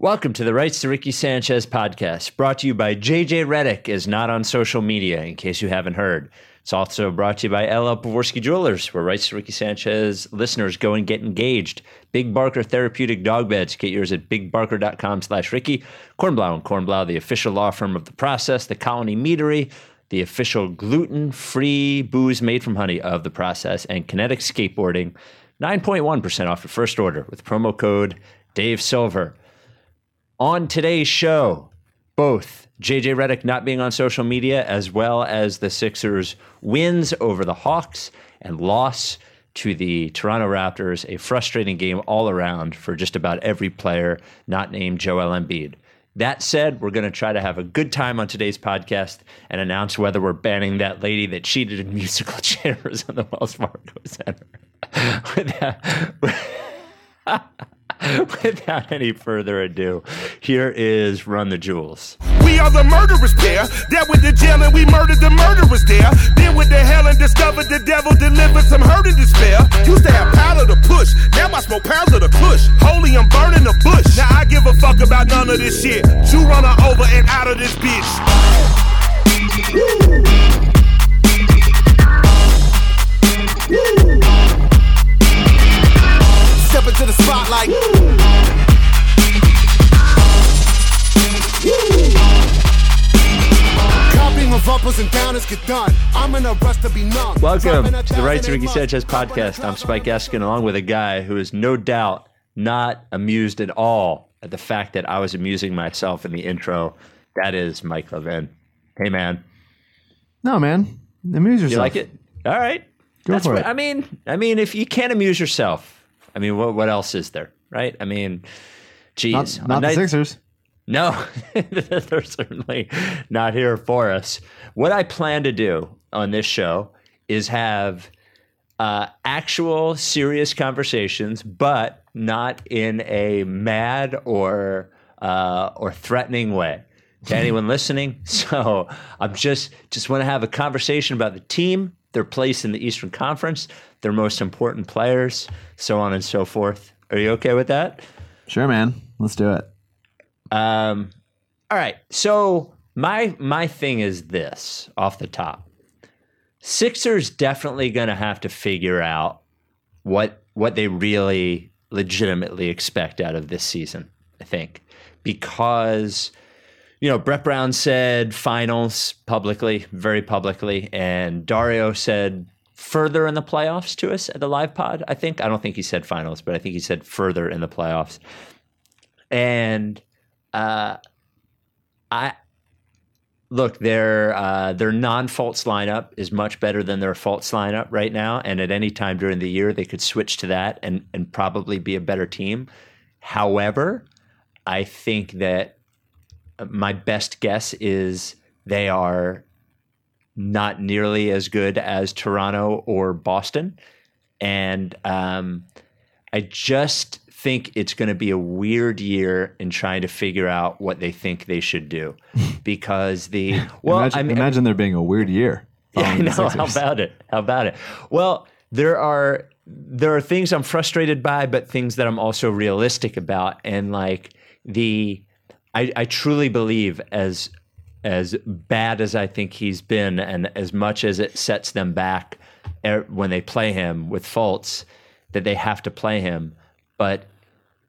Welcome to the Rights to Ricky Sanchez podcast, brought to you by JJ Redick is not on social media, in case you haven't heard. It's also brought to you by LL Pavorsky Jewelers, where Rights to Ricky Sanchez listeners go and get engaged. Big Barker Therapeutic Dog Beds. Get yours at bigbarker.com slash Ricky. Kornblau and Kornblau, the official law firm of the process. The Colony Meadery, the official gluten-free booze made from honey of the process. And Kinetic Skateboarding, 9.1% off your first order with promo code Dave Silver. On today's show, both JJ Redick not being on social media, as well as the Sixers' wins over the Hawks and loss to the Toronto Raptors, a frustrating game all around for just about every player not named Joel Embiid. That said, we're going to try to have a good time on today's podcast and announce whether we're banning that lady that cheated in musical chairs on the Wells Fargo Center. With that- Without any further ado, here is Run the Jewels. We are the murderers pair. That with the jail and we murdered the murderers there. Then with the hell and discovered the devil delivered some hurt and despair. Used to have power to push. Now I smoke pounds of the kush. Holy, I'm burning the bush. Now I give a fuck about none of this shit. You run her over and out of this bitch. Step into the spotlight. Copying of uppers and downers get done. I'm in a rush to be numb. Welcome to the Rights to Ricky Sanchez podcast. I'm Spike Eskin, along with a guy who is no doubt not amused at all at the fact that I was amusing myself in the intro. That is Mike Levin. Hey, man. No, man. Amuse yourself. You like it? All right. Go That's for what, it. I mean, I mean, if you can't amuse yourself, I mean, what what else is there, right? I mean, geez, Not, not a the Sixers. No, they're certainly not here for us. What I plan to do on this show is have uh, actual serious conversations, but not in a mad or uh, or threatening way to anyone listening. So I'm just just want to have a conversation about the team, their place in the Eastern Conference, their most important players, so on and so forth. Are you okay with that? Sure, man. Let's do it. Um, all right. So my my thing is this off the top. Sixers definitely going to have to figure out what what they really legitimately expect out of this season. I think because you know Brett Brown said finals publicly, very publicly, and Dario said further in the playoffs to us at the live pod. I think I don't think he said finals, but I think he said further in the playoffs. And uh, I look their uh, their non-Fultz lineup is much better than their Fultz lineup right now, and at any time during the year they could switch to that and and probably be a better team. However, I think that my best guess is they are not nearly as good as Toronto or Boston, and um, I just think it's going to be a weird year in trying to figure out what they think they should do because the well, imagine, I mean, imagine there being a weird year. yeah, I know. How about it? How about it? Well, there are there are things I'm frustrated by, but things that I'm also realistic about, and like the I, I truly believe as as bad as I think he's been, and as much as it sets them back when they play him with Fultz, that they have to play him. But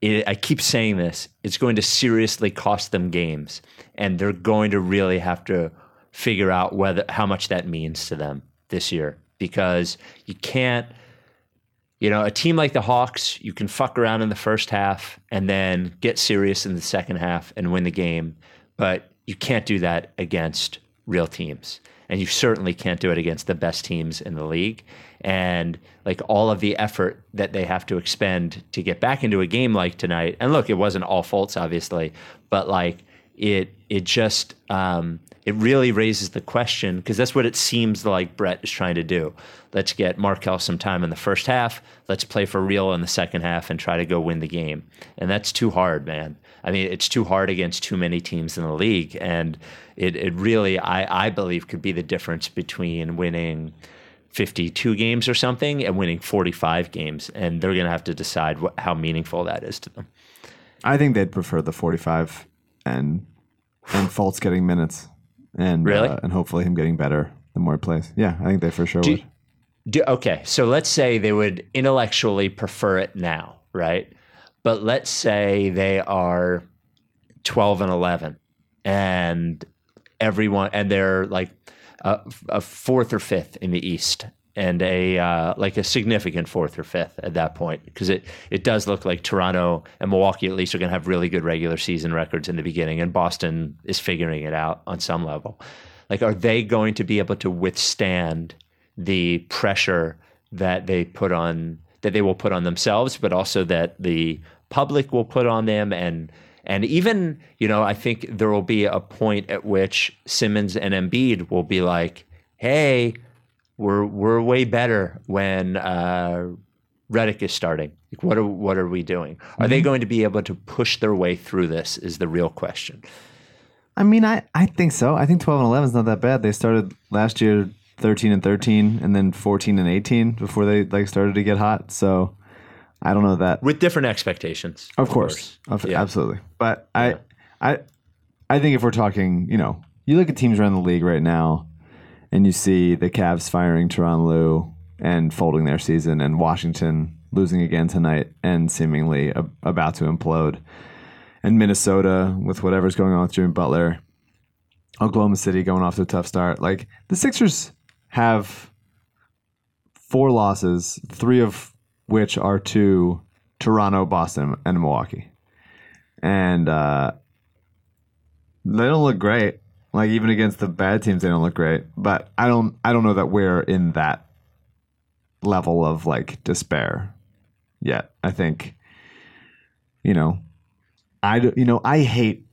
it, I keep saying this: it's going to seriously cost them games, and they're going to really have to figure out whether how much that means to them this year because you can't. You know, a team like the Hawks, you can fuck around in the first half and then get serious in the second half and win the game, but you can't do that against real teams. And you certainly can't do it against the best teams in the league. And like all of the effort that they have to expend to get back into a game like tonight. And look, it wasn't all Fultz, obviously, but like it it just um, it really raises the question because that's what it seems like Brett is trying to do. Let's get Markelle some time in the first half. Let's play for real in the second half and try to go win the game. And that's too hard, man. I mean, it's too hard against too many teams in the league, and it it really I I believe could be the difference between winning. 52 games or something and winning 45 games and they're going to have to decide what, how meaningful that is to them I think they'd prefer the 45 and and Fultz getting minutes and Really? uh, and hopefully him getting better the more he plays. Yeah, I think they for sure Do- would. Do, okay, so let's say they would intellectually prefer it now, right? But let's say they are 12 and 11 and everyone and they're like a, a fourth or fifth in the east and a uh, like a significant fourth or fifth at that point because it it does look like Toronto and Milwaukee at least are going to have really good regular season records in the beginning and Boston is figuring it out on some level. Like are they going to be able to withstand the pressure that they put on that they will put on themselves but also that the public will put on them and and even you know I think there will be a point at which Simmons and Embiid will be like hey we're we're way better when uh, Redick is starting. Like, what are what are we doing? Are they going to be able to push their way through this? Is the real question. I mean, I, I think so. I think 12 and 11 is not that bad. They started last year 13 and 13 and then 14 and 18 before they like started to get hot. So I don't know that. with different expectations. Of course. Of- Yeah. Absolutely. But I I I think if we're talking, you know, you look at teams around the league right now and you see the Cavs firing Tyronn Lue and folding their season and Washington losing again tonight and seemingly a, about to implode. And Minnesota with whatever's going on with Jimmy Butler. Oklahoma City going off to a tough start. Like the Sixers have four losses, three of which are to Toronto, Boston, and Milwaukee. And uh, they don't look great. Like even against the bad teams, they don't look great. But I don't, I don't know that we're in that level of like despair yet. I think, you know, I, you know, I hate,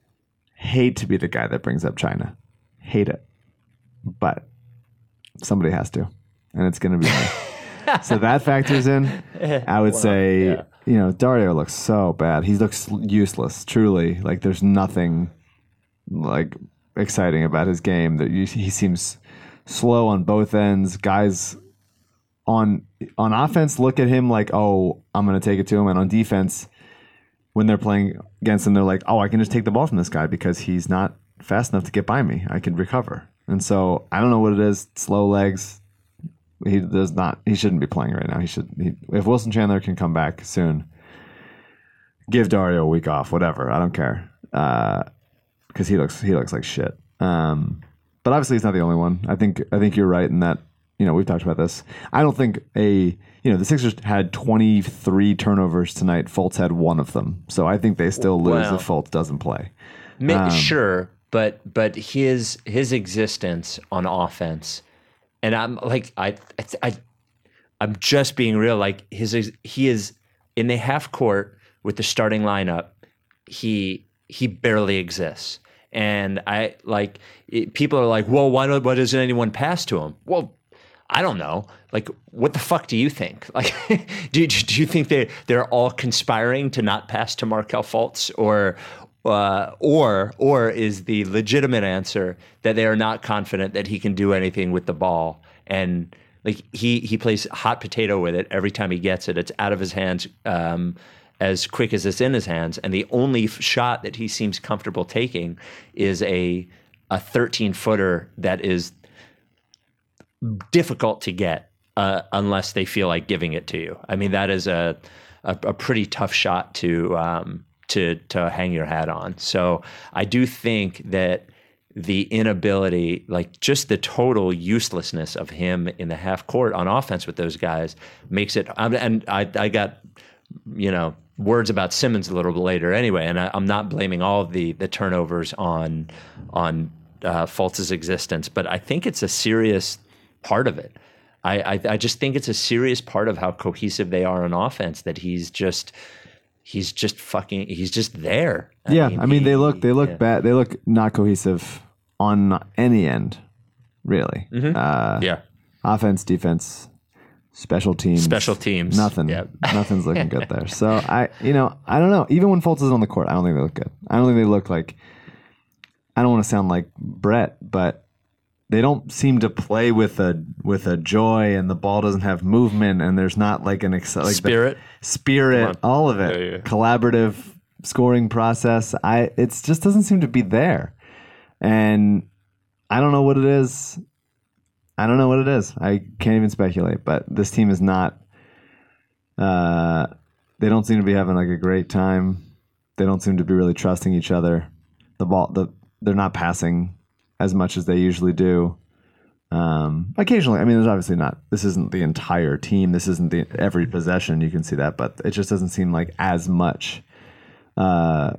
hate to be the guy that brings up China, hate it, but somebody has to, and it's going to be me. so that factors in. I would say, yeah. you know, Dario looks so bad. He looks useless. Truly, like there's nothing like exciting about his game. That you, he seems slow on both ends. Guys on on offense look at him like, oh, I'm going to take it to him, and on defense, when they're playing against him, they're like, oh, I can just take the ball from this guy because he's not fast enough to get by me. I can recover. And so I don't know what it is. Slow legs. He does not. He shouldn't be playing right now. He should. He, if Wilson Chandler can come back soon, give Dario a week off. Whatever. I don't care. Because he looks he looks like shit. Um, but obviously he's not the only one. I think I think you're right in that. You know we've talked about this. I don't think a you know the Sixers had 23 turnovers tonight. Fultz had one of them. So I think they still lose Wow. if Fultz doesn't play. Ma- sure, but but his his existence on offense, and I'm like I I, I'm just being real. Like his he is in the half court with the starting lineup. He he barely exists, and I like it, people are like, well, why why doesn't anyone pass to him? Well. I don't know. Like, what the fuck do you think? Like, do, do you think they they're all conspiring to not pass to Markelle Fultz, or uh, or or is the legitimate answer that they are not confident that he can do anything with the ball and like he he plays hot potato with it every time he gets it. It's out of his hands um, as quick as it's in his hands, and the only shot that he seems comfortable taking is a a 13 footer that is difficult to get uh, unless they feel like giving it to you. I mean, that is a a, a pretty tough shot to um, to to hang your hat on. So I do think that the inability, like just the total uselessness of him in the half court on offense with those guys, makes it. And I I got you know words about Simmons a little bit later anyway, and I, I'm not blaming all the the turnovers on on uh, Fultz's existence, but I think it's a serious part of it. I, I I just think it's a serious part of how cohesive they are on offense that he's just he's just fucking he's just there. yeah, I mean he- they look they look yeah. bad. They look not cohesive on any end, really. Uh, yeah. offense, defense, special teams, Special teams. Nothing. Yeah. Nothing's looking good there. So I, you know, I don't know. Even when Fultz is on the court, I don't think they look good. I don't think they look like. I don't want to sound like Brett, but they don't seem to play with a with a joy, and the ball doesn't have movement, and there's not like an exci- like Spirit. spirit, all of it, Yeah, yeah. collaborative scoring process. I it just doesn't seem to be there, and I don't know what it is. I don't know what it is. I can't even speculate. But this team is not. Uh, they don't seem to be having like a great time. They don't seem to be really trusting each other. The ball, the they're not passing as much as they usually do. Um, occasionally, I mean, there's obviously not. This isn't the entire team. This isn't the every possession. You can see that, but it just doesn't seem like as much uh,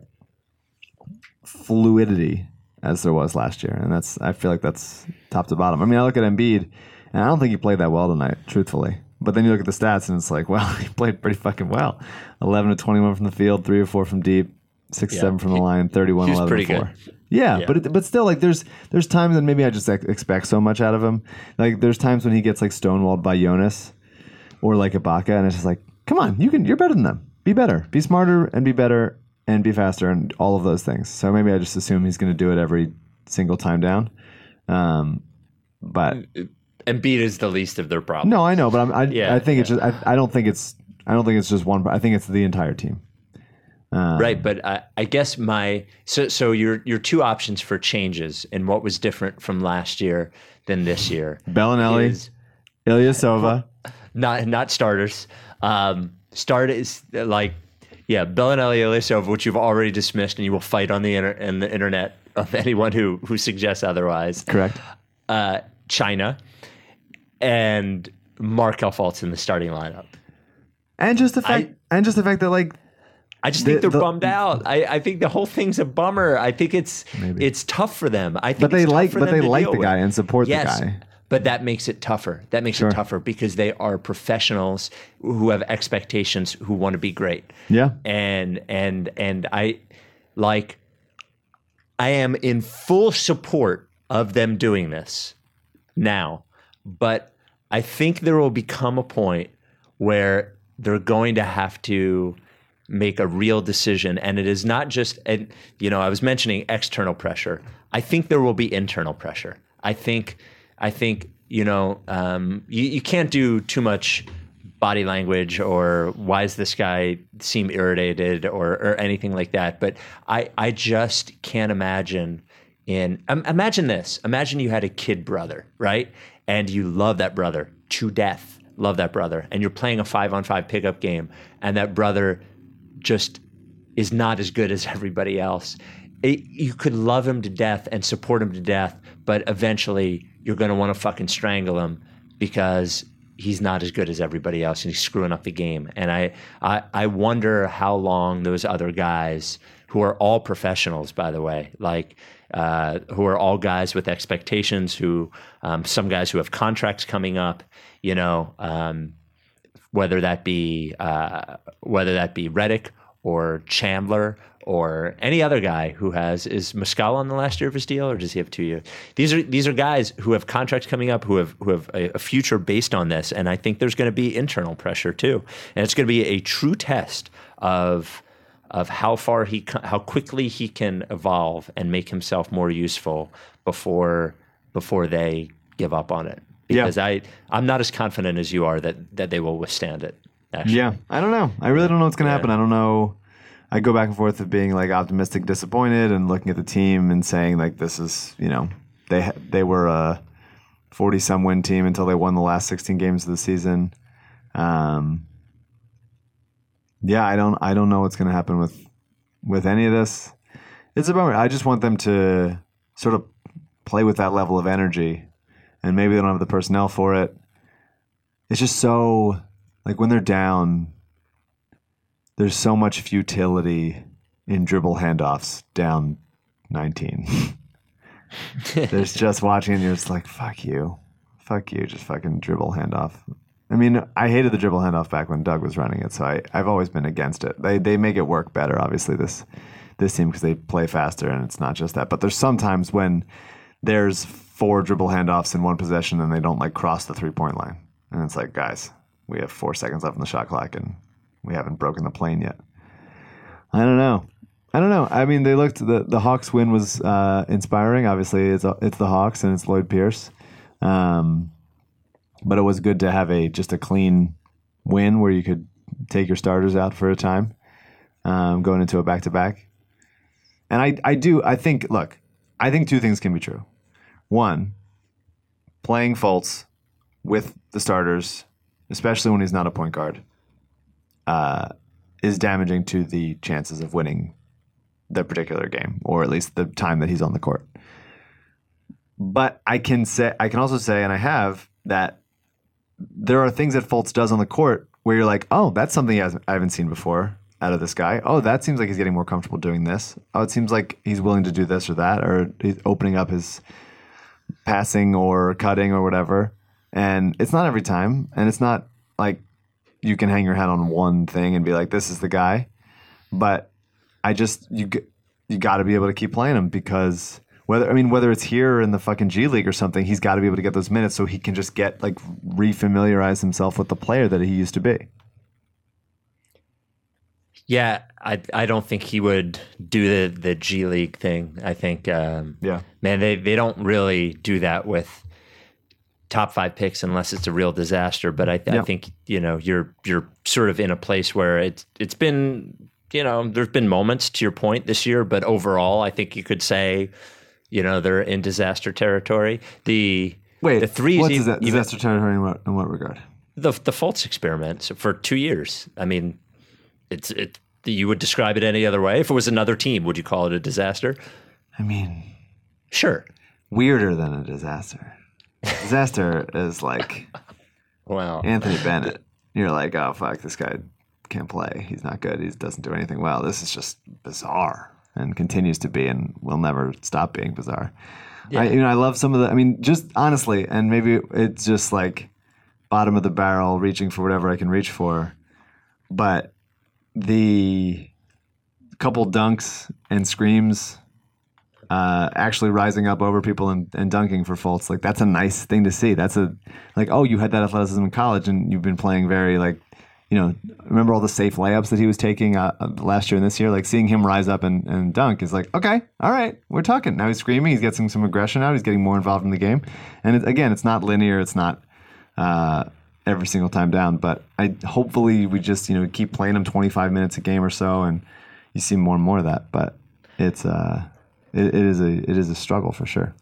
fluidity as there was last year, and that's. I feel like that's top to bottom. I mean, I look at Embiid, and I don't think he played that well tonight, truthfully. But then you look at the stats, and it's like, well, he played pretty fucking well. Eleven to twenty-one from the field, three or four from deep, six Yeah. seven from the line, 31 he was 11 pretty 4. good. Yeah, Yeah. but it, but still, like there's there's times that maybe I just ex- expect so much out of him. Like there's times when he gets like stonewalled by Jonas or like Ibaka, and it's just like, come on, you can you're better than them. Be better, be smarter, and be better, and be faster, and all of those things. So maybe I just assume he's going to do it every single time down. Um, but Embiid is the least of their problems. no, I know, but I'm, I Yeah, I think it's just I, I don't think it's I don't think it's just one. I think it's the entire team. Right but I, I guess my so so your your two options for changes and what was different from last year than this year Belinelli, is Ilyasova. not not starters um start is like yeah Belinelli Ilyasova which you've already dismissed and you will fight on the inter- and the internet of anyone who who suggests otherwise Correct. uh China and Markelle Fultz in the starting lineup And just the fact, and just the fact that like I just The- think they're the- bummed out. I, I think the whole thing's a bummer. I think it's Maybe. it's tough for them. I think But they like, but they like the with. guy and support yes, the guy. but that makes it tougher. That makes Sure. it tougher because they are professionals who have expectations who want to be great. Yeah, And and and I like I am in full support of them doing this now, but I think there will become a point where they're going to have to make a real decision. And it is not just and you know I was mentioning external pressure. I think there will be internal pressure. I think I think you know um, you, you can't do too much body language or why does this guy seem irritated or, or anything like that. But I I just can't imagine in um, imagine this. Imagine you had a kid brother right? And you love that brother to death. Love that brother. And you're playing a five on five pickup game. And that brother just is not as good as everybody else. It, you could love him to death and support him to death but eventually you're going to want to fucking strangle him because he's not as good as everybody else and he's screwing up the game. And I, I i wonder how long those other guys who are all professionals by the way like uh, who are all guys with expectations who um, some guys who have contracts coming up you know um, whether that be uh, whether that be Redick or Chandler or any other guy who has is Muscala on the last year of his deal, or does he have two years? These are these are guys who have contracts coming up, who have who have a, a future based on this, and I think there's going to be internal pressure too, and it's going to be a true test of of how far he how quickly he can evolve and make himself more useful before before they give up on it Yeah. because I I'm not as confident as you are that that they will withstand it. Actually. yeah. I don't know. I really don't know what's gonna happen. I don't know. I go back and forth of being like optimistic, disappointed, and looking at the team and saying like this is you know they they were a forty some win team until they won the last sixteen games of the season. Um, yeah, I don't I don't know what's gonna happen with with any of this. It's a bummer. I just want them to sort of play with that level of energy, and maybe they don't have the personnel for it. It's just so like when they're down, there's so much futility in dribble handoffs down 19. there's just watching and you're just like, fuck you. Fuck you. Just fucking dribble handoff. I mean, I hated the dribble handoff back when Doug was running it, so I, I've always been against it. They they make it work better, obviously, this this team because they play faster and it's not just that. But there's sometimes when there's four dribble handoffs in one possession and they don't like cross the three point line. And it's like, guys, we have four seconds left on the shot clock and we haven't broken the plane yet. I don't know. I don't know. I mean, they looked the the Hawks win was uh, inspiring. Obviously, it's it's the Hawks and it's Lloyd Pierce, um, but it was good to have a just a clean win where you could take your starters out for a time. um, going into a back to back. And I, I do, I think, look, I think two things can be true. One, playing Fultz with the starters, especially when he's not a point guard, uh, is damaging to the chances of winning the particular game, or at least the time that he's on the court. But I can say, I can also say, and I have that there are things that Fultz does on the court where you're like, oh, that's something I haven't seen before out of this guy. Oh, that seems like he's getting more comfortable doing this. Oh, it seems like he's willing to do this or that, or he's opening up his passing or cutting or whatever. And it's not every time, and it's not like you can hang your hat on one thing and be like, this is the guy. But I just you you got to be able to keep playing him because whether I mean whether it's here or in the fucking G League or something, he's got to be able to get those minutes so he can just get like refamiliarize himself with the player that he used to be. Yeah, I I don't think he would do the the G League thing. I think um, Yeah. man, they they don't really do that with top five picks unless it's a real disaster. But I, I Yeah. think you know you're you're sort of in a place where it's it's been you know there's been moments to your point this year, but overall I think you could say you know they're in disaster territory. The Wait, the threes What's e- disa- even- disaster territory in what, in what regard? the the Fultz experiment for two years. I mean, it's it. You would describe it any other way. If it was another team, would you call it a disaster? I mean, Sure. weirder than a disaster. Disaster is like Wow. Anthony Bennett. You're like, oh fuck, this guy can't play. He's not good. He doesn't do anything well. This is just bizarre and continues to be, and will never stop being bizarre. I, you know, I love some of the. I mean, just honestly, and maybe it's just like bottom of the barrel, reaching for whatever I can reach for. But the couple dunks and screams uh, actually rising up over people and, and dunking for Fultz. Like that's a nice thing to see. That's a like oh you had that athleticism in college and you've been playing very like you know remember all the safe layups that he was taking uh, last year and this year. Like seeing him rise up and, and dunk is like okay all right we're talking now. He's screaming. He's getting some aggression out. He's getting more involved in the game. And it, again, it's not linear. It's not. Uh, every single time down, but I hopefully we just you know keep playing them 25 minutes a game or so, and you see more and more of that. But it's uh, it, it is a it is a struggle for sure.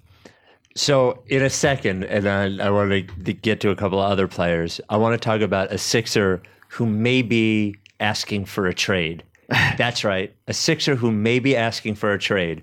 So in a second, and I, I want to get to a couple of other players. I want to talk about a Sixer who may be asking for a trade. That's right, a Sixer who may be asking for a trade.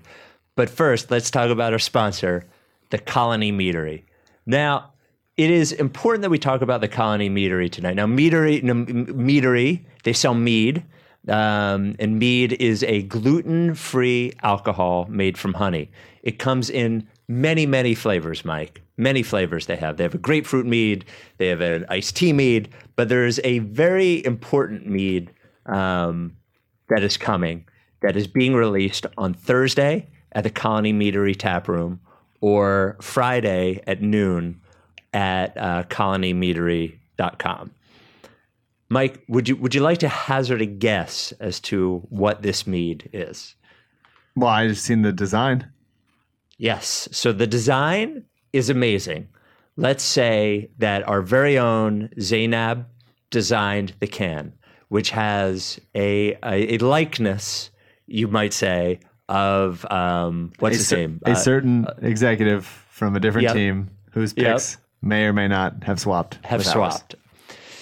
But first, let's talk about our sponsor, the Colony Meadery. Now, it is important that we talk about the Colony Meadery tonight. Now, Meadery, Meadery, they sell mead, um, and mead is a gluten-free alcohol made from honey. It comes in many, many flavors, Mike. Many flavors they have. They have a grapefruit mead, they have an iced tea mead, but there is a very important mead um, that is coming that is being released on Thursday at the Colony Meadery Tap Room or Friday at noon at uh, colonymeadery.com. Mike, would you would you like to hazard a guess as to what this mead is? Well, I just seen the design. Yes. So the design is amazing. Let's say that our very own Zainab designed the can, which has a a, a likeness, you might say, of um, what's a, his name? a Uh, certain executive from a different yep. team whose Yep. May or may not have swapped. have swapped.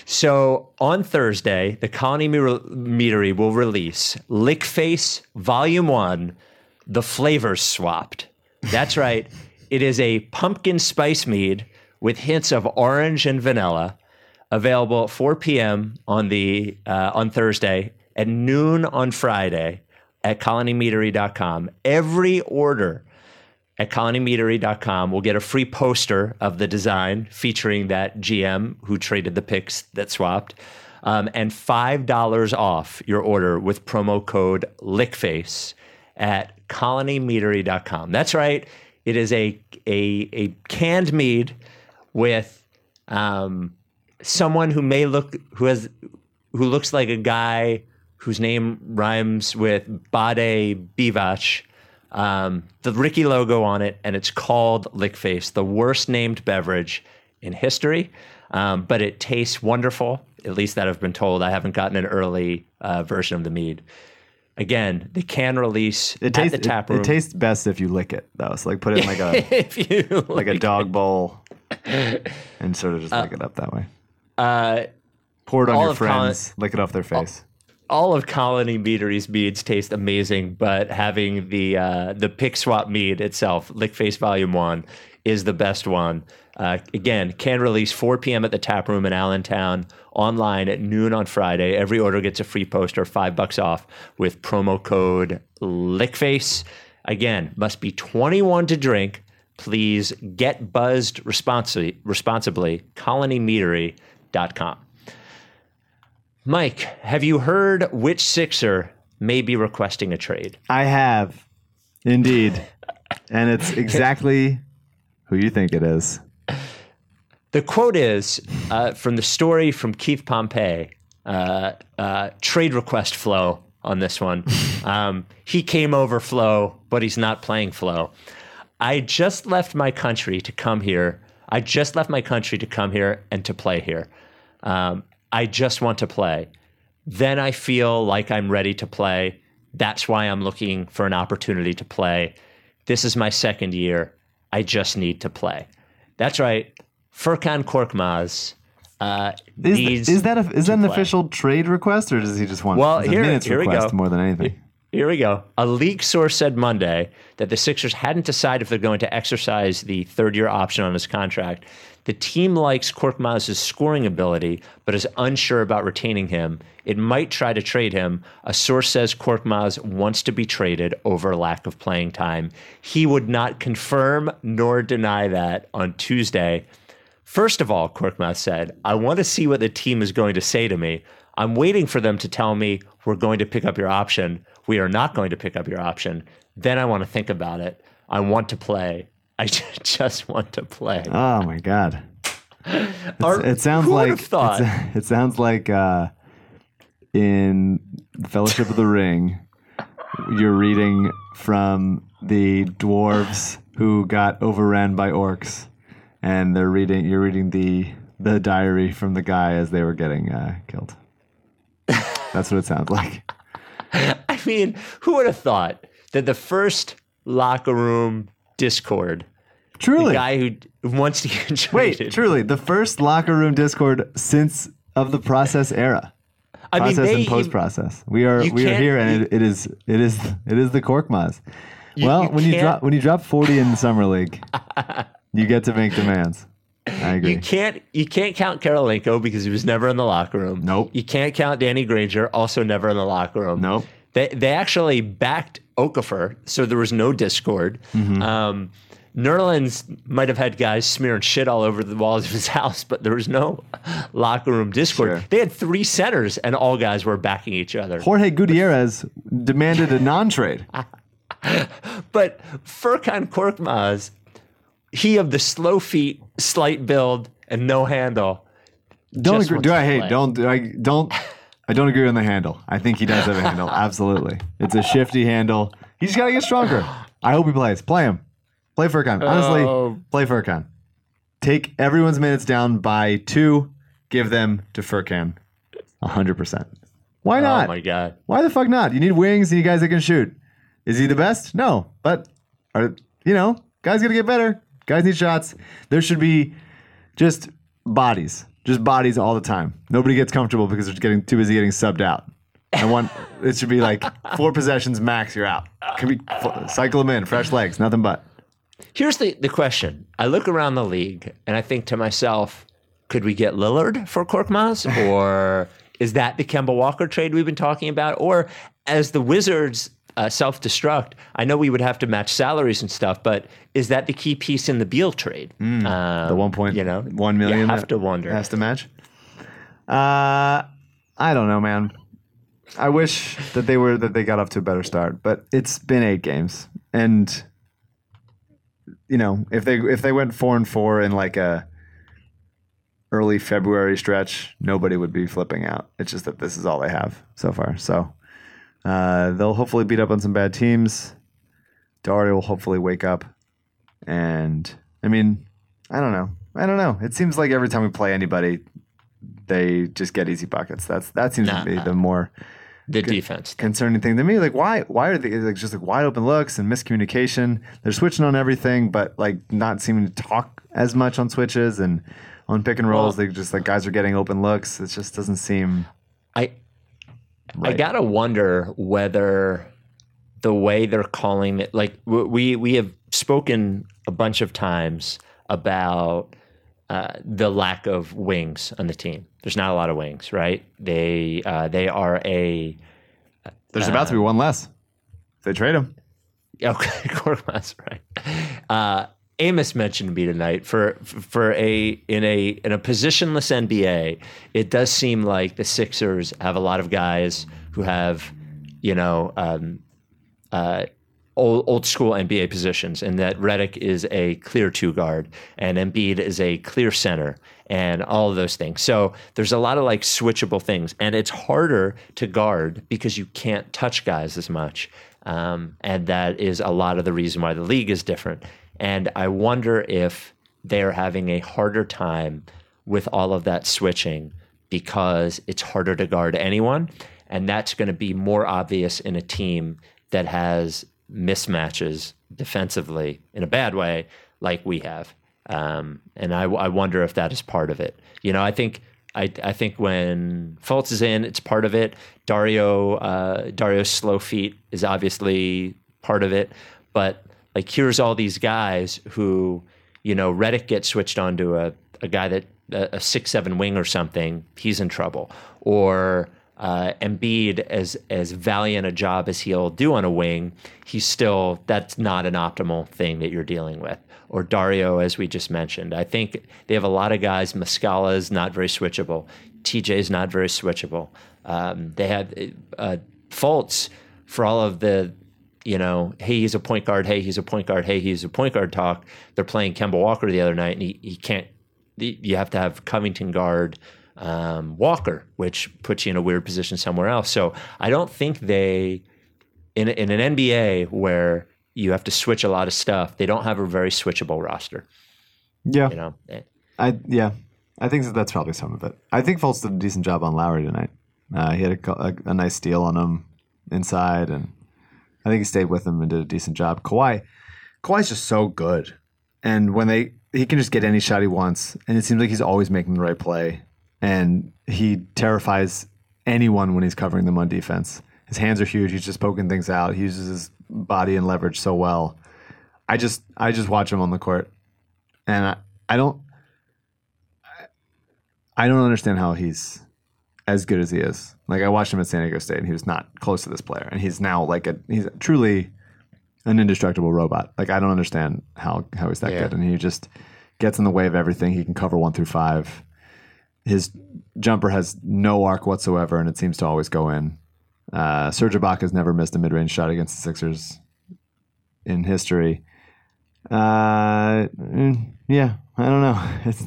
So on Thursday, the Colony Me- Meadery will release Lickface Volume 1, The Flavors Swapped. That's right. It is a pumpkin spice mead with hints of orange and vanilla, available at 4 p.m. on the uh, on Thursday at noon on Friday at colonymeadery.com. Every order at colonymeadery.com will get a free poster of the design featuring that GM who traded the picks that swapped, um, and $5 off your order with promo code LICKFACE at colonymeadery.com. That's right. It is a, a, a canned mead with um, someone who may look, who has, who looks like a guy whose name rhymes with Bade Bivac um, the Ricky logo on it, and it's called Lickface, the worst named beverage in history. Um, but it tastes wonderful. At least that I've been told. I haven't gotten an early uh, version of the mead. Again, the can release It at tastes the tap room. It, it tastes best if you lick it though. So like put it in like a if you like a dog bowl and sort of just lick it up that way. uh, Pour it on your of Colin- friends. lick it off their face. All of Colony Meadery's meads taste amazing, but having the uh, the pick swap mead itself, Lickface Volume One, is the best one. Uh, again, can release 4 p.m. at the tap room in Allentown. Online at noon on Friday. Every order gets a free poster, five bucks off, with promo code Lickface. Again, must be 21 to drink. Please get buzzed responsibly. Responsibly. ColonyMeadery.com. Mike, have you heard which Sixer may be requesting a trade? I have, indeed, and it's exactly who you think it is. The quote is uh, from the story from Keith Pompey, uh, uh, trade request flow on this one. Um, he came over flow, but he's not playing flow. I just left my country to come here. I just left my country to come here and to play here. Um, I just want to play. Then I feel like I'm ready to play. That's why I'm looking for an opportunity to play. This is my second year. I just need to play. That's right. Furkan Korkmaz uh, Is, needs. is that a, is that an play. official trade request, or does he just want Well, here- minutes here we go. more than anything? Here we go. A league source said Monday that the Sixers hadn't decided if they're going to exercise the third year option on his contract. The team likes Korkmaz's scoring ability, but is unsure about retaining him. It might try to trade him. A source says Korkmaz wants to be traded over lack of playing time. He would not confirm nor deny that on Tuesday. First of all, Korkmaz said, I want to see what the team is going to say to me. I'm waiting for them to tell me we're going to pick up your option. We are not going to pick up your option. Then I want to think about it. I want to play. I just want to play. Oh my god! Are- It sounds like thought? it sounds like uh, in Fellowship of the Ring, you're reading from the dwarves who got overran by orcs, and they're reading. You're reading the the diary from the guy as they were getting uh, killed. That's what it sounds like. I mean, who would have thought that the first locker room discord, Truly, the guy who wants to get wait, truly, the first locker room discord since of the process era. I mean, process they and post process. We are we are here, and it, it is it is it is the Korkmaz. well, you when you drop when you drop forty in the summer league, you get to make demands. I agree. You can't you can't count Karolinko because he was never in the locker room. Nope. You can't count Danny Granger, also never in the locker room. Nope. They they actually backed Okafor, so there was no discord. Mm-hmm. Um, Nerlens might have had guys smearing shit all over the walls of his house, but there was no locker room discord. Sure. They had three centers, and all guys were backing each other. Jorge Gutierrez demanded a non-trade. But Furkan Korkmaz, he of the slow feet, slight build, and no handle. Don't agree. Do I? Play. don't. do I don't. I don't agree on the handle. I think he does have a handle. Absolutely, it's a shifty handle. He's got to get stronger. I hope he plays. Play him. Play Furkan. Honestly, Oh. play Furkan. Take everyone's minutes down by two. Give them to Furkan. hundred percent. Why oh not? Oh my god. Why the fuck not? You need wings. And you need guys that can shoot. Is he the best? No, but are you know guys gotta get better. Guys need shots. There should be just bodies, just bodies all the time. Nobody gets comfortable because they're getting too busy getting subbed out. I want it should be like four possessions max. You're out. Can we cycle them in? Fresh legs, nothing but. Here's the, the question. I look around the league and I think to myself, could we get Lillard for Korkmaz? Or is that the Kemba Walker trade we've been talking about? Or as the Wizards uh, self destruct, I know we would have to match salaries and stuff, but is that the key piece in the Beal trade? Um, The one point, you know, one million. You have to wonder. Has to match. Uh, I don't know, man. I wish that they were that they got off to a better start, but it's been eight games, and you know if they if they went four and four in like a early February stretch, nobody would be flipping out. It's just that this is all they have so far. So uh, they'll hopefully beat up on some bad teams. Dario will hopefully wake up, and I mean, I don't know. I don't know. It seems like every time we play anybody, they just get easy buckets. That's that seems to be the more The defense. concerning thing to me. Like, why? Why are they like just like wide open looks and miscommunication? They're switching on everything, but like not seeming to talk as much on switches and on pick and rolls. Well- they just like guys are getting open looks. It just doesn't seem. I I gotta wonder whether the way they're calling it, like we we have spoken a bunch of times about uh, the lack of wings on the team. There's not a lot of wings, right? They uh, they are a There's about to be one less. They trade him. Okay, Korkmaz, right. Amos mentioned me tonight for for a in a in a positionless NBA, it does seem like the Sixers have a lot of guys who have, you know, um, uh, old old school NBA positions, and that Redick is a clear two guard, and Embiid is a clear center, and all of those things. So there's a lot of like switchable things, and it's harder to guard because you can't touch guys as much, um, and that is a lot of the reason why the league is different. And I wonder if they're having a harder time with all of that switching because it's harder to guard anyone. And that's going to be more obvious in a team that has mismatches defensively in a bad way, like we have. Um, and I, I wonder if that is part of it. You know, I think I, I think when Fultz is in, it's part of it. Dario uh, Dario's slow feet is obviously part of it. But like here's all these guys who, you know, Redick gets switched onto a, a guy that a, a six seven wing or something, he's in trouble. Or uh, Embiid, as as valiant a job as he'll do on a wing, he's still that's not an optimal thing that you're dealing with. Or Dario, as we just mentioned, I think they have a lot of guys. Muscala is not very switchable. TJ is not very switchable. Um, they have uh, Fultz for all of the you know, hey, he's a point guard. Hey, he's a point guard. Hey, he's a point guard talk. They're playing Kemba Walker the other night, and he, he can't. You have to have Covington guard um, Walker, which puts you in a weird position somewhere else. So I don't think they, in in an NBA where you have to switch a lot of stuff, they don't have a very switchable roster. Yeah. You know, Eh, I yeah, I think that that's probably some of it. I think Fultz did a decent job on Lowry tonight. Uh, he had a, a, a nice steal on him inside, and I think he stayed with him and did a decent job. Kawhi, Kawhi's just so good, and when they he can just get any shot he wants, and it seems like he's always making the right play, and he terrifies anyone when he's covering them on defense. His hands are huge. He's just poking things out. He uses his body and leverage so well. I just I just watch him on the court, and I, I don't I don't understand how he's as good as he is. Like I watched him at San Diego State, and he was not close to this player, and he's now like a he's truly an indestructible robot. Like I don't understand how how he's that Yeah. good, and he just gets in the way of everything. He can cover one through five. His jumper has no arc whatsoever, and it seems to always go in. Uh, Serge Ibaka's never missed a mid range shot against the Sixers in history. Uh, mm, yeah, I don't know. It's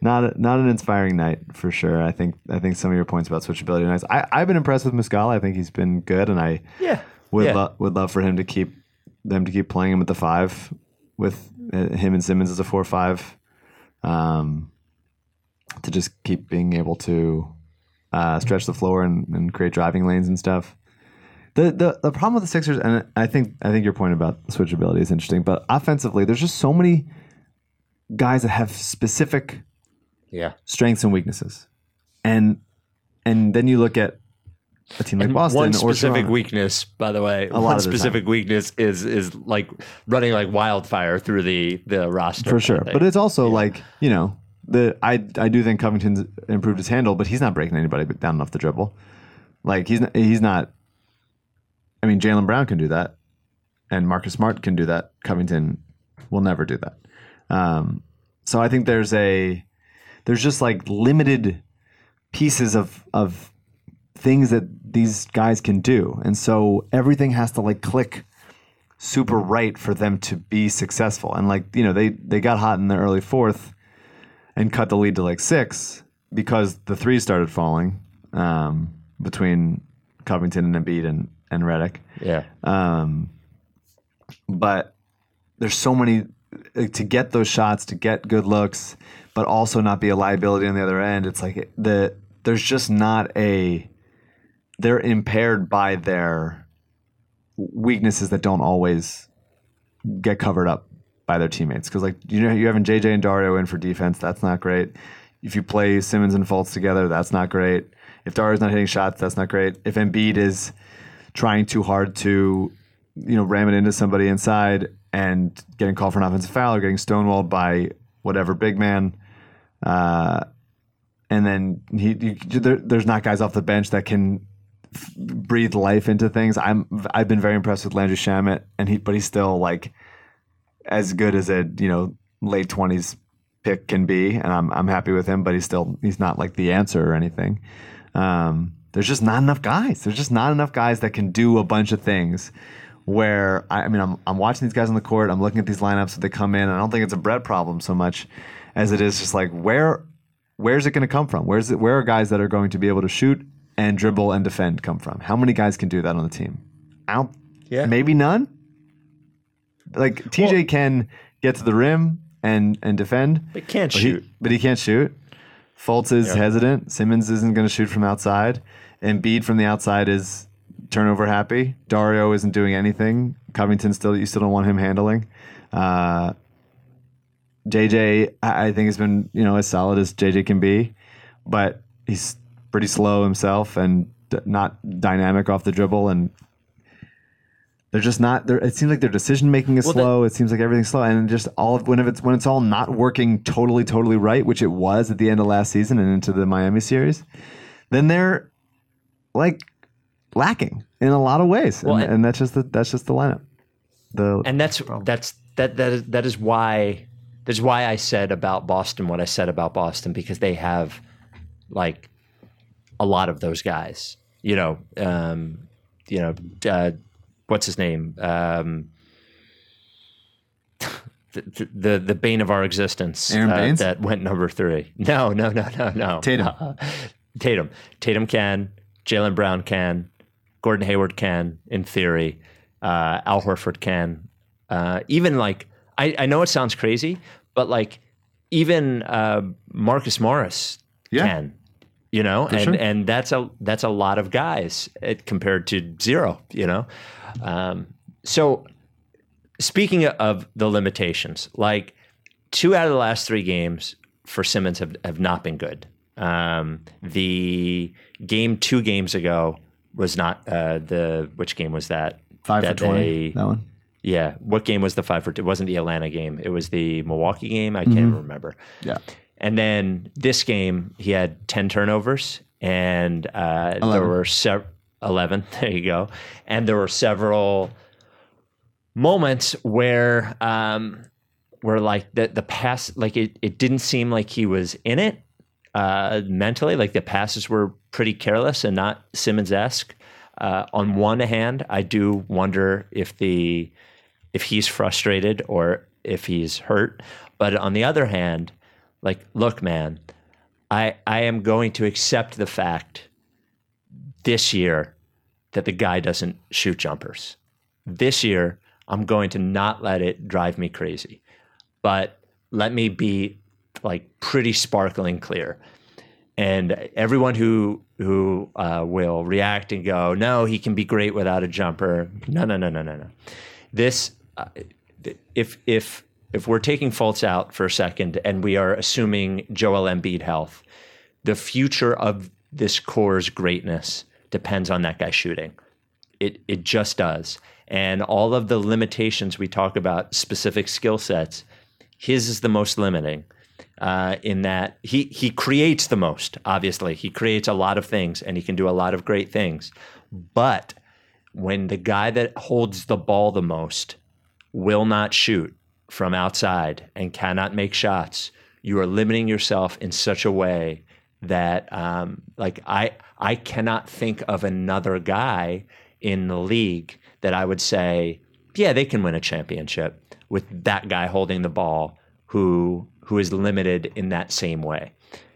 not a, not an inspiring night for sure. I think I think some of your points about switchability are nice. I, I've been impressed with Muscala. I think he's been good, and I yeah, would yeah. lo- would love for him to keep them to keep playing him at the five with uh, him and Simmons as a four five, um, to just keep being able to uh, stretch the floor and, and create driving lanes and stuff. The, the the problem with the Sixers, and I think I think your point about switchability is interesting, but offensively, there's just so many guys that have specific yeah. strengths and weaknesses, and and then you look at a team like Boston One specific Toronto. weakness, by the way, lot one specific weakness is is like running like wildfire through the the roster for sure. But it's also like you know the I I do think Covington's improved his handle, but he's not breaking anybody down off the dribble. Like he's not, he's not. I mean, Jaylen Brown can do that, and Marcus Smart can do that. Covington will never do that. Um, so I think there's a there's just like limited pieces of of things that these guys can do, and so everything has to like click super right for them to be successful. And like you know, they they got hot in the early fourth and cut the lead to like six because the threes started falling um, between Covington and Embiid and and Redick. yeah, Um, but there's so many Uh, to get those shots, to get good looks, but also not be a liability on the other end. It's like the there's just not a they're impaired by their weaknesses that don't always get covered up by their teammates. Because like you know, you're having JJ and Dario in for defense, that's not great. If you play Simmons and Fultz together, that's not great. If Dario's not hitting shots, that's not great. If Embiid is trying too hard to, you know, ram it into somebody inside and getting called for an offensive foul or getting stonewalled by whatever big man, uh, and then he, there, there's not guys off the bench that can f- breathe life into things. I'm I've been very impressed with Landry Shamet, and he but he's still like as good as a you know late twenties pick can be, and I'm I'm happy with him. But he's still he's not like the answer or anything. Um, there's just not enough guys. There's just not enough guys that can do a bunch of things. Where I, I mean, I'm I'm watching these guys on the court. I'm looking at these lineups that they come in. And I don't think it's a Brett problem so much as it is just like where where's it going to come from? Where's it? Where are guys that are going to be able to shoot and dribble and defend come from? How many guys can do that on the team? I don't. Yeah. Maybe none. Like TJ Well- can get to the rim and and defend, But can't but shoot. He, but he can't shoot. Fultz is Yeah. hesitant. Simmons isn't going to shoot from outside. Embiid from the outside is turnover happy. Dario isn't doing anything. Covington still you still don't want him handling. Uh, JJ I think has been you know as solid as JJ can be, but he's pretty slow himself and d- not dynamic off the dribble and. They're just not. They're, it seems like their decision making is Well, that- slow. it seems like everything's slow, and just all of when it's when it's all not working totally, totally right, which it was at the end of last season and into the Miami series, then they're like lacking in a lot of ways, Well, and, and- and that's just the that's just the lineup. The and that's that's that that is, that is why that's why I said about Boston what I said about Boston because they have like a lot of those guys. You know, um, you know, uh, what's his name? Um, the, the the bane of our existence Aron uh, Baynes? that went number three. No, no, no, no, no. Tatum. Uh, Tatum. Tatum can. Jaylen Brown can. Gordon Hayward can, in theory. Uh, Al Horford can. Uh, even like, I, I know it sounds crazy, but like, even uh, Marcus Morris Yeah. can. You know, and sure. and that's a that's a lot of guys uh, compared to zero. You know, um, so speaking of the limitations, like two out of the last three games for Simmons have, have not been good. Um, the game two games ago was not uh, the which game was that? five that for twenty. they- that one. yeah, what game was the five for? It wasn't the Atlanta game. It was the Milwaukee game. I can't even remember. Yeah. And then this game, he had 10 turnovers and uh, there were several, 11, there you go. And there were several moments where, um, where like the, the pass, like it, it didn't seem like he was in it uh, mentally. Like the passes were pretty careless and not Simmons esque. Uh, on one hand, I do wonder if the if he's frustrated or if he's hurt. But on the other hand, like, look, man, I I am going to accept the fact this year that the guy doesn't shoot jumpers. This year, I'm going to not let it drive me crazy. But let me be like pretty sparkling clear. And everyone who who uh, will react and go, no, he can be great without a jumper. No, no, no, no, no, no. This, uh, if if if we're taking Fultz out for a second and we are assuming Joel Embiid health, the future of this core's greatness depends on that guy shooting. It it just does. And all of the limitations we talk about, specific skill sets, his is the most limiting. Uh, in that he he creates the most. Obviously, he creates a lot of things, and he can do a lot of great things. But when the guy that holds the ball the most will not shoot from outside and cannot make shots, you are limiting yourself in such a way that um, like I I cannot think of another guy in the league that I would say, yeah, they can win a championship with that guy holding the ball who who is limited in that same way.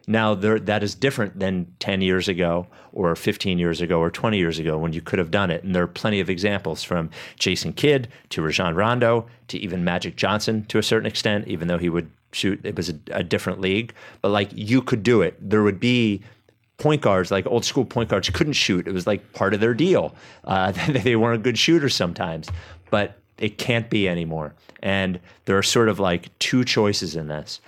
Now there, that is different than 10 years ago or 15 years ago or 20 years ago when you could have done it. And there are plenty of examples from Jason Kidd to Rajon Rondo to even Magic Johnson to a certain extent, even though he would shoot, it was a, a different league. But like you could do it. There would be point guards, like old school point guards, couldn't shoot. It was like part of their deal. Uh, they weren't good shooters sometimes, but it can't be anymore. And there are sort of like two choices in this.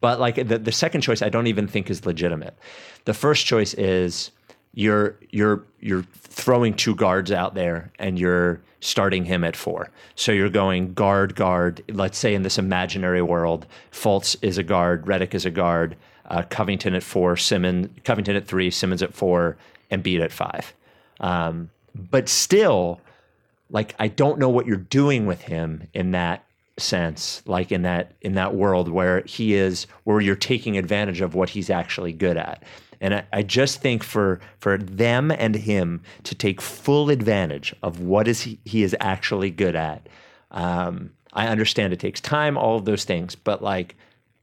But like the, the second choice, I don't even think is legitimate. The first choice is you're you're you're throwing two guards out there and you're starting him at four. So you're going guard guard. Let's say in this imaginary world, Fultz is a guard, Redick is a guard, uh, Covington at four, Simmons Covington at three, Simmons at four, and Embiid at five. Um, but still, like I don't know what you're doing with him in that sense like in that in that world where he is where you're taking advantage of what he's actually good at and I, I, just think for for them and him to take full advantage of what is he, he is actually good at. Um, I understand it takes time, all of those things, but like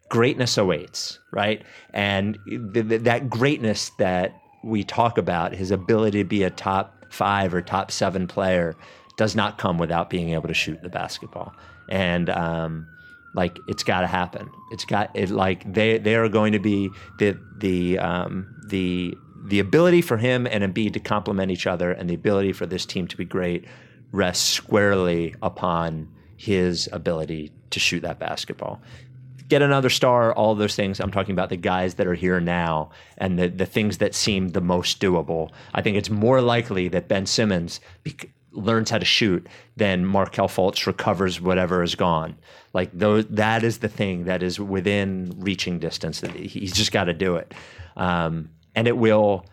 greatness awaits, right? And th- th- that greatness that we talk about, his ability to be a top five or top seven player, does not come without being able to shoot the basketball. And um, like it's got to happen. It's got it. Like they they are going to be the the um, the the ability for him and Embiid to complement each other, and the ability for this team to be great rests squarely upon his ability to shoot that basketball. Get another star, all those things. I'm talking about the guys that are here now and the, the things that seem the most doable. I think it's more likely that Ben Simmons, learns how to shoot, then Markelle Fultz recovers whatever is gone. Like those, that is the thing that is within reaching distance. He's just got to do it, um, and it will.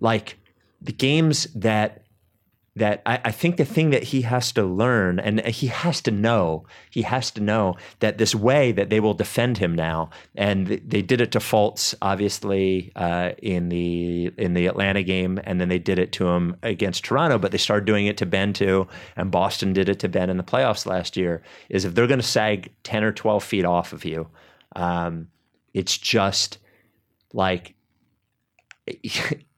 Like the games that that I, I, think the thing that he has to learn and he has to know, he has to know that this way that they will defend him now, and they did it to Fultz obviously uh, in the in the Atlanta game, and then they did it to him against Toronto, but they started doing it to Ben too, and Boston did it to Ben in the playoffs last year. Is if they're going to sag ten or twelve feet off of you, um, it's just like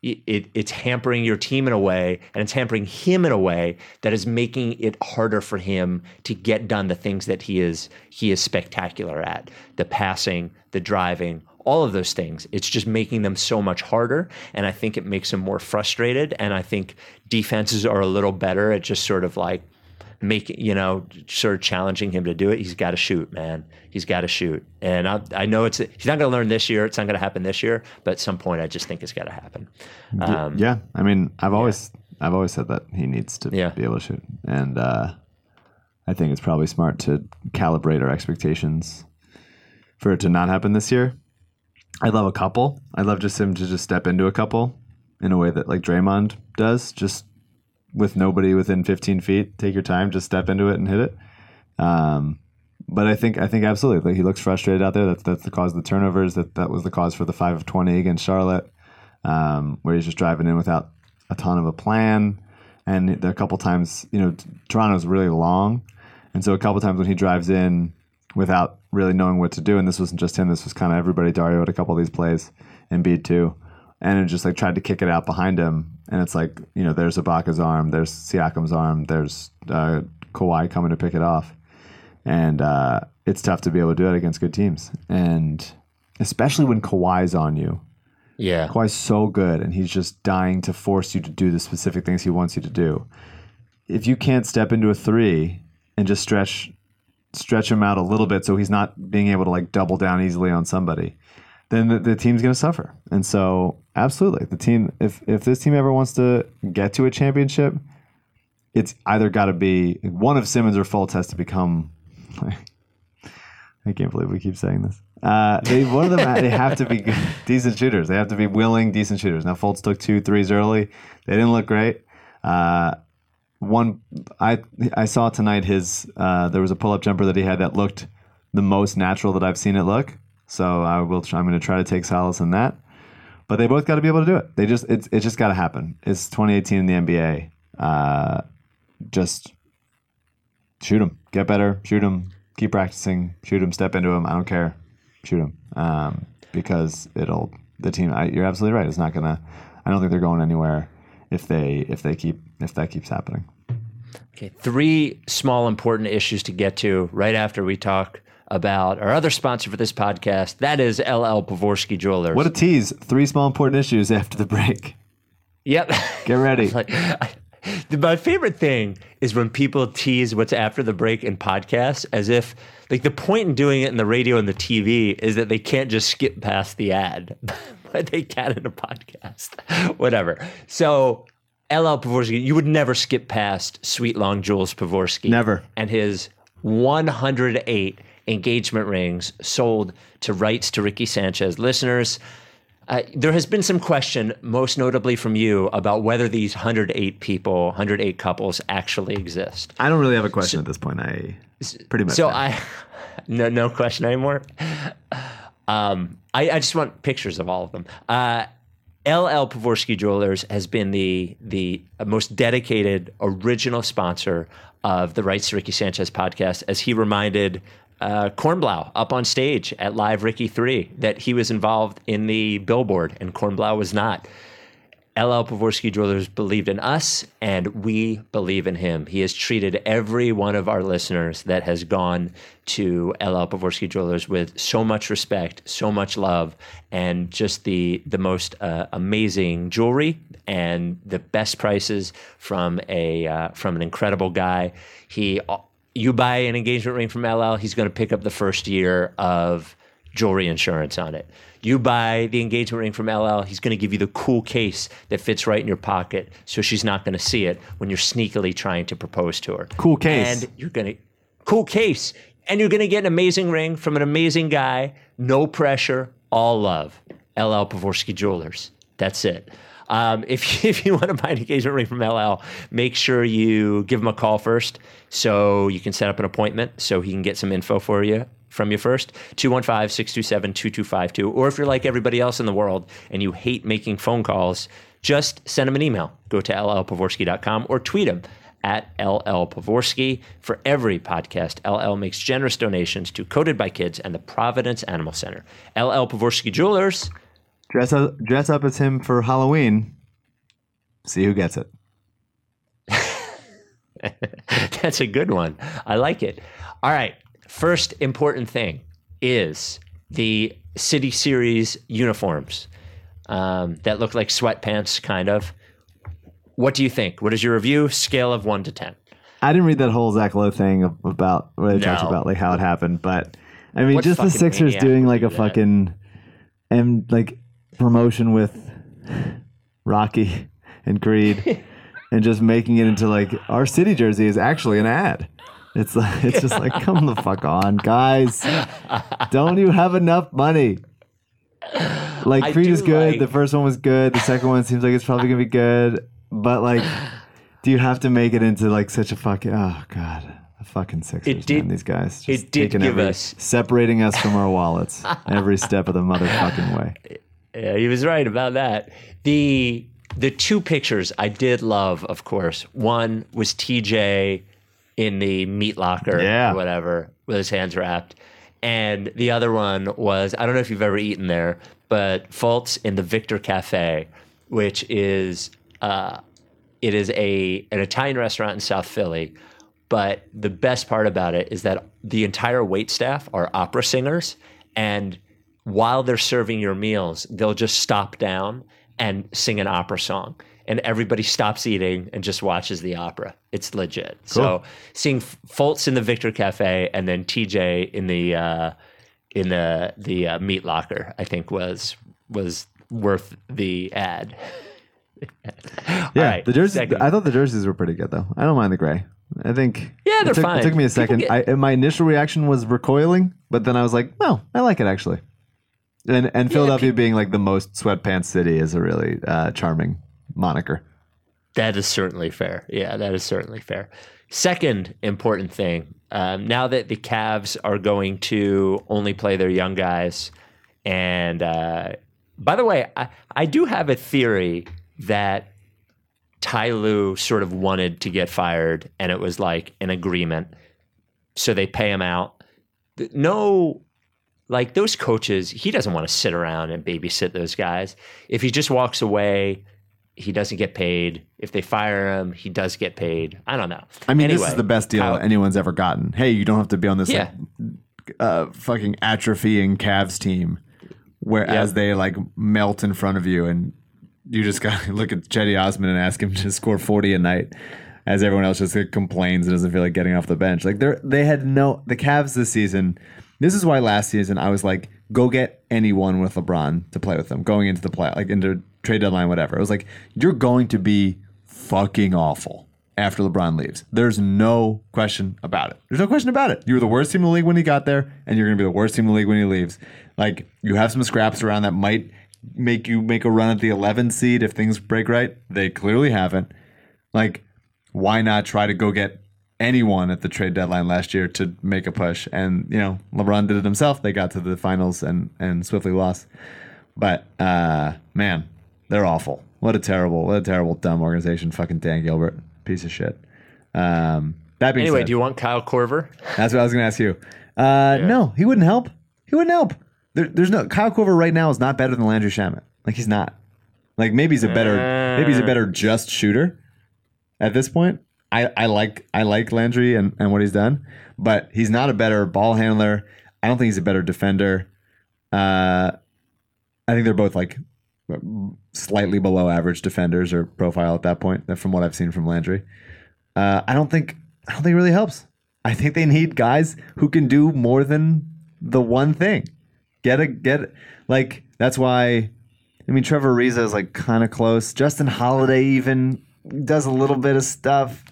it, it's hampering your team in a way and it's hampering him in a way that is making it harder for him to get done the things that he is he is spectacular at. The passing the driving all of those things. It's just making them so much harder and i think it makes him more frustrated and i think defenses are a little better at just sort of like making you know sort of challenging him to do it he's got to shoot man. He's got to shoot. And I, I know it's he's not going to learn this year it's not going to happen this year but at some point i just think it's got to happen um, yeah i mean i've always yeah. i've always said that he needs to yeah. be able to shoot. And uh, i think it's probably smart to calibrate our expectations for it to not happen this year. I'd love a couple. I'd love just him to just step into a couple in a way that like Draymond does just with nobody within 15 feet. Take your time, just step into it and hit it. Um, but I think I think absolutely, he looks frustrated out there. That's that's the cause of the turnovers. That that was the cause for the five of 20 against Charlotte, um, where he's just driving in without a ton of a plan. And a couple times, you know, Toronto's really long, and so a couple times when he drives in without really knowing what to do, and this wasn't just him. This was kind of everybody. Dario had a couple of these plays, Embiid too, and it just like tried to kick it out behind him, and it's like you know there's Ibaka's arm, there's Siakam's arm, there's uh, Kawhi coming to pick it off, and uh, it's tough to be able to do it against good teams, and especially when Kawhi's on you. Yeah, Kawhi's so good, and he's just dying to force you to do the specific things he wants you to do. If you can't step into a three and just stretch stretch him out a little bit so he's not being able to like double down easily on somebody then the, the team's going to suffer. And so, absolutely, the team if if this team ever wants to get to a championship, it's either got to be one of Simmons or Fultz has to become. I can't believe we keep saying this. Uh, they one of them they have to be good, decent shooters. They have to be willing, decent shooters. Now Fultz took two threes early. They didn't look great. Uh, one I I saw tonight his uh, there was a pull up jumper that he had that looked the most natural that I've seen it look. So I will. Try, I'm going to try to take solace in that. But they both got to be able to do it. They just it's it's just got to happen. It's 2018 in the NBA. Uh, just shoot them, get better, shoot them, keep practicing, shoot them, step into them. I don't care, shoot them um, because it'll the team. I, you're absolutely right. It's not gonna. I don't think they're going anywhere if they if they keep if that keeps happening. Okay, three small important issues to get to right after we talk about our other sponsor for this podcast. That is LL Pavorsky Jewelers. What a tease. Three small important issues after the break. yep. Get ready. like, I, my favorite thing is when people tease what's after the break in podcasts as if like the point in doing it in the radio and the TV is that they can't just skip past the ad, but they can in a podcast. Whatever. So LL Pavorsky, you would never skip past Sweet Long Jules Pavorsky. Never. And his 108 engagement rings sold to rights to Ricky Sanchez listeners. Uh, there has been some question, most notably from you, about whether these 108 people, 108 couples actually exist. I don't really have a question at this point. I pretty much. So know. I, no, no question anymore. Um, I, I just want pictures of all of them. Uh, LL Pavorsky Jewelers has been the the most dedicated original sponsor of the Rights to Ricky Sanchez podcast, as he reminded uh, Kornblau up on stage at Live Ricky Three that he was involved in the billboard and Kornblau was not. LL Pavorsky Jewelers believed in us, and we believe in him. He has treated every one of our listeners that has gone to LL Pavorsky Jewelers with so much respect, so much love, and just the the most uh, amazing jewelry and the best prices from a uh, from an incredible guy. He, you buy an engagement ring from LL, he's going to pick up the first year of jewelry insurance on it. You buy the engagement ring from LL, he's going to give you the cool case that fits right in your pocket so she's not going to see it when you're sneakily trying to propose to her. Cool case. And you're going to, cool case. And you're going to get an amazing ring from an amazing guy, no pressure, all love. LL Pavorsky Jewelers. That's it. Um, if, if you want to buy an engagement ring from LL, make sure you give him a call first so you can set up an appointment so he can get some info for you from you first 215-627-2252 or if you're like everybody else in the world and you hate making phone calls just send him an email go to llpavorsky.com or tweet him at LL Pavorsky. For every podcast, LL makes generous donations to Coded by Kids and the Providence Animal Center. LL Pavorsky Jewelers. Dress up, dress up as him for Halloween. See who gets it. That's a good one. I like it. All right. First important thing is the City Series uniforms um, that look like sweatpants, kind of. What do you think? What is your review? Scale of one to 10. I didn't read that whole Zach Lowe thing about where they talked about like how it happened, but I mean, What just the Sixers doing like a that? fucking and like promotion with Rocky and Creed, and just making it into like our city jersey is actually an ad. It's like it's just like come the fuck on, guys! Don't you have enough money? Like Creed is good. like- The first one was good. The second one seems like it's probably gonna be good. But like, do you have to make it into like such a fucking? Oh god, the fucking Sixers, It did- man. These guys it did taking give every, us- separating us from our wallets every step of the motherfucking way. Yeah, he was right about that. The the two pictures I did love, of course. One was TJ in the meat locker Yeah. or whatever, with his hands wrapped. And the other one was I don't know if you've ever eaten there, but Fultz in the Victor Cafe, which is uh, it is a an Italian restaurant in South Philly. But the best part about it is that the entire wait staff are opera singers, and while they're serving your meals, they'll just stop down and sing an opera song. And everybody stops eating and just watches the opera. It's legit. So seeing F- Fultz in the Victor Cafe and then TJ in the uh, in the the uh, meat locker, I think was was worth the ad. Yeah, right, the jerseys. second. I thought the jerseys were pretty good though. I don't mind the gray. I think Yeah, they're it took, fine. It took me a second. get- I, my initial reaction was recoiling, but then I was like, "No, I like it actually." And and Philadelphia being like the most sweatpants city is a really uh, charming moniker. That is certainly fair. Yeah, that is certainly fair. Second important thing um, now that the Cavs are going to only play their young guys, and uh, by the way, I, I do have a theory that Ty Lue sort of wanted to get fired, and it was like an agreement. So they pay him out. No, like those coaches, he doesn't want to sit around and babysit those guys. If he just walks away, he doesn't get paid. If they fire him, he does get paid. I don't know. I mean, this is the best deal Kyle- anyone's ever gotten. Hey, you don't have to be on this Yeah. like, a fucking atrophying Cavs team, whereas Yeah. they like melt in front of you, and you just got to look at Cedi Osman and ask him to score forty a night, as everyone else just complains and doesn't feel like getting off the bench. Like they they had no the Cavs this season. This is why last season I was like, go get anyone with LeBron to play with them going into the play, like into trade deadline, whatever. It was like you're going to be fucking awful after LeBron leaves. There's no question about it. There's no question about it. You were the worst team in the league when he got there, and you're going to be the worst team in the league when he leaves. Like you have some scraps around that might make you make a run at the 11 seed if things break right. They clearly haven't. Like, why not try to go get anyone at the trade deadline last year to make a push? And you know, LeBron did it himself. They got to the finals and and swiftly lost. But uh, man, they're awful. What a terrible, what a terrible, dumb organization. Fucking Dan Gilbert, piece of shit. Um, that being Anyway, said, do you want Kyle Korver? that's what I was going to ask you. Uh, No, he wouldn't help. He wouldn't help. There, there's no Kyle Korver right now is not better than Landry Shamet. Like he's not. Like maybe he's a better, maybe he's a better just shooter. At this point, I, I like I like Landry and, and what he's done, but he's not a better ball handler. I don't think he's a better defender. Uh, I think they're both like slightly below average defenders or profile at that point. From what I've seen from Landry, uh, I don't think I don't think it really helps. I think they need guys who can do more than the one thing. Get a get like that's why. I mean, Trevor Ariza is like kind of close. Justin Holiday even does a little bit of stuff.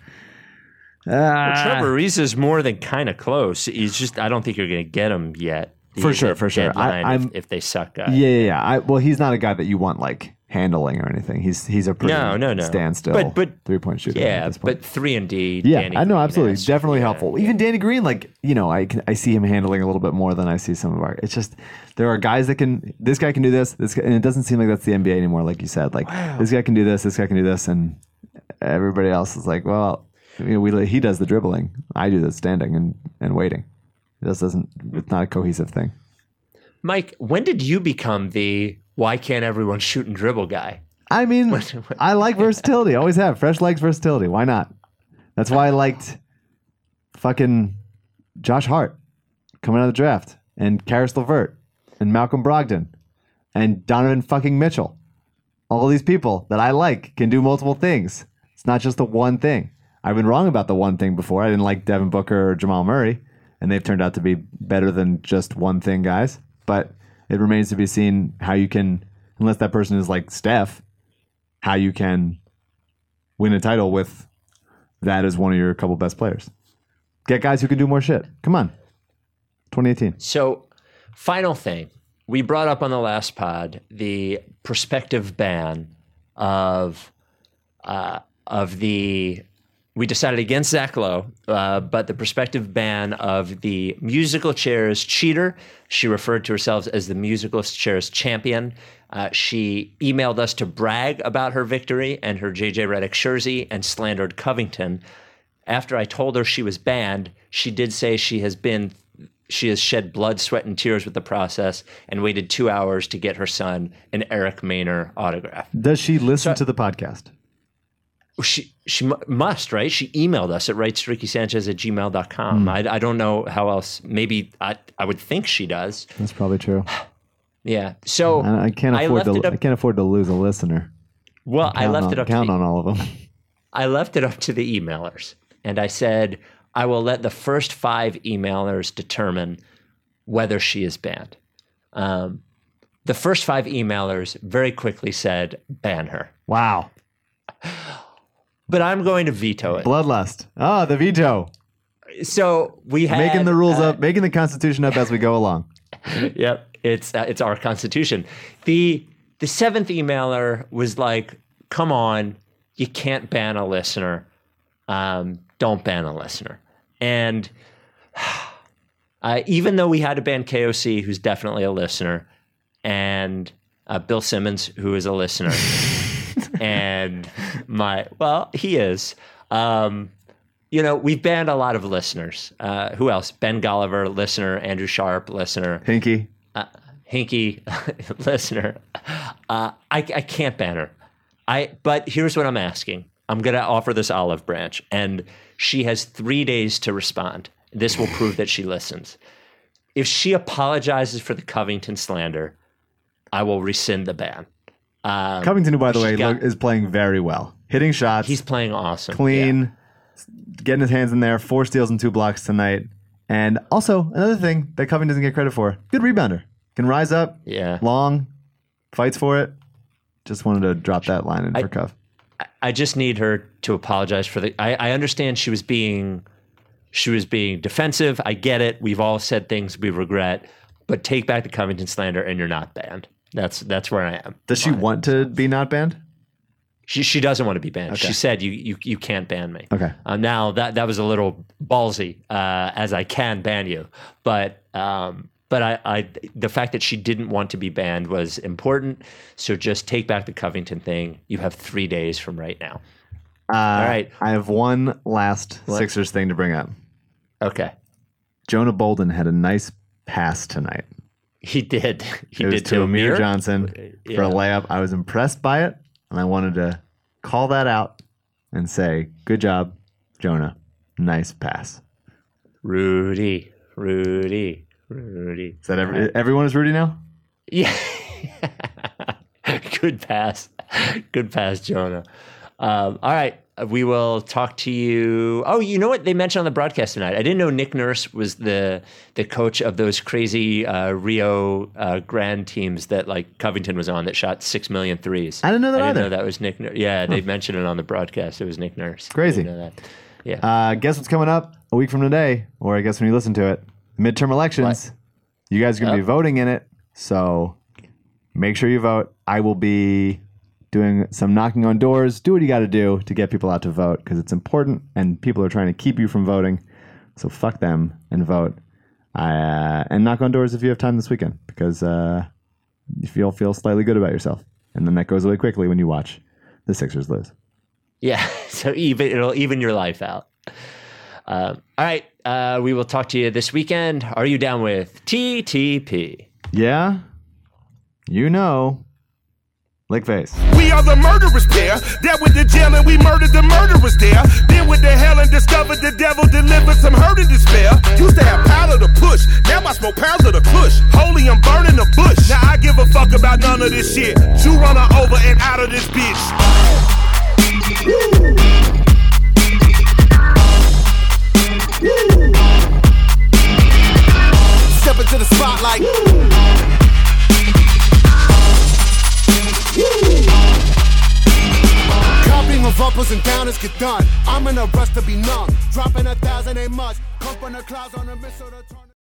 Ah. Trevor Ariza is more than kind of close. He's just I don't think you're going to get him yet. For sure, for sure. I- I'm- if, if they suck guys. Yeah, yeah, yeah. I, well, he's not a guy that you want like handling or anything. He's he's a pretty No, no, no. standstill, But- but- three point shooter. Yeah, at this point. but three and D. yeah, Danny I know Green absolutely, has- definitely yeah, helpful. Even Danny Green, like you know, I can, I see him handling a little bit more than I see some of our. It's just there are guys that can. This guy can do this. This guy, and it doesn't seem like that's the NBA anymore. Like you said, like this guy can do this. This guy can do this, and everybody else is like, well, you know, we he does the dribbling. I do the standing and and waiting. This doesn't. It's not a cohesive thing. Mike, when did you become the why can't everyone shoot and dribble guy? I mean, I like versatility. Always have fresh legs versatility. Why not? That's why I liked fucking Josh Hart coming out of the draft and Caris LeVert and Malcolm Brogdon and Donovan fucking Mitchell. All these people that I like can do multiple things. It's not just the one thing. I've been wrong about the one thing before. I didn't like Devin Booker or Jamal Murray, and they've turned out to be better than just one thing guys. But it remains to be seen how you can, unless that person is like Steph, how you can win a title with that as one of your couple best players. Get guys who can do more shit. Come on. 2018. So, final thing. We brought up on the last pod the prospective ban of uh, of the. We decided against Zach Lowe, uh, but the prospective ban of the musical chairs cheater. She referred to herself as the musical chairs champion. Uh, she emailed us to brag about her victory and her JJ Redick jersey and slandered Covington. After I told her she was banned, she did say she has been she has shed blood, sweat, and tears with the process and waited two hours to get her son an Eric Maynor autograph. Does she listen to the podcast? She she must, right? She emailed us at rightstorickysanchez at gmail.com. Hmm. I, I don't know how else. Maybe I, I would think she does. That's probably true. Yeah. So I, I can't afford left to. up- I can't afford to lose a listener. well, I left on, it up to count the, on all of them. I left it up to the emailers. And I said, I will let the first five emailers determine whether she is banned. Um, the first five emailers very quickly said, ban her. Wow. But I'm going to veto it. Bloodlust. Ah, the veto. So we had making the rules uh, up, making the Constitution up as we go along. Yep, it's uh, it's our constitution. The the seventh emailer was like, "Come on, you can't ban a listener. Um, don't ban a listener." And uh, even though we had to ban KOC, who's definitely a listener, and uh, Bill Simmons, who is a listener, and my well, he is. Um, you know, we've banned a lot of listeners. Uh, who else? Ben Golliver, listener. Andrew Sharp, listener. Hinkie. Hinkie, listener. Uh, I, I can't ban her. I. But here's what I'm asking. I'm gonna offer this olive branch, and she has three days to respond. This will prove that she listens. if she apologizes for the Covington slander, I will rescind the ban. Um, Covington, who by the way got- look, is playing very well, hitting shots, he's playing awesome. clean, getting his hands in there, four steals and two blocks tonight. And also another thing that Covington doesn't get credit for: good rebounder, can rise up, Yeah. long, fights for it. Just wanted to drop that line in for Cov. I just need her to apologize for the. I, I understand she was being, she was being defensive. I get it. We've all said things we regret, but take back the Covington slander, and you're not banned. That's that's where I am. Does she want to be not banned? She she doesn't want to be banned. She said you you you can't ban me. Okay. Uh, now that that was a little ballsy, uh, as I can ban you, but um, but I, I the fact that she didn't want to be banned was important. So just take back the Covington thing. You have three days from right now. Uh, All right. I have one last Sixers thing to bring up. Okay. Jonah Bolden had a nice pass tonight. He did. He It was did to Amir Amir. Johnson for a layup. I was impressed by it, and I wanted to call that out and say, "Good job, Jonah. Nice pass." Rudy, Rudy, Rudy. Is that every, everyone is Rudy now? Yeah. Good pass. Good pass, Jonah. Um, all right. We will talk to you. Oh, you know what they mentioned on the broadcast tonight? I didn't know Nick Nurse was the the coach of those crazy uh, Rio uh, Grande teams that like Covington was on that shot six million threes. I didn't know that I didn't either. know that was Nick. Nurse. Yeah, they mentioned it on the broadcast. It was Nick Nurse. Crazy. didn't know that. Yeah. Uh, guess what's coming up a week from today, or I guess when you listen to it, midterm elections. You guys are going to be voting in it, so make sure you vote. I will be doing some knocking on doors. Do what you got to do to get people out to vote because it's important, and people are trying to keep you from voting. So fuck them and vote. Uh, and knock on doors if you have time this weekend because uh, you feel feel slightly good about yourself, and then that goes away quickly when you watch the Sixers lose. Yeah, so even it'll even your life out. Um, all right, uh, we will talk to you this weekend. Are you down with TTP? Yeah, you know, lick face. We are the murderers pair. That went to jail and we murdered the murderers there. Then went to hell and discovered the devil delivered some hurt and despair. Used to have powder to push. Now I smoke pounds of the kush. Holy, I'm burning the bush. Now I give a fuck about none of this shit. You run her over and out of this bitch. Woo. Woo. Step into the spotlight. Copying of uppers and downers get done. I'm in a rush to be numb. Dropping a thousand ain't much. Come from the clouds on a missile to turn.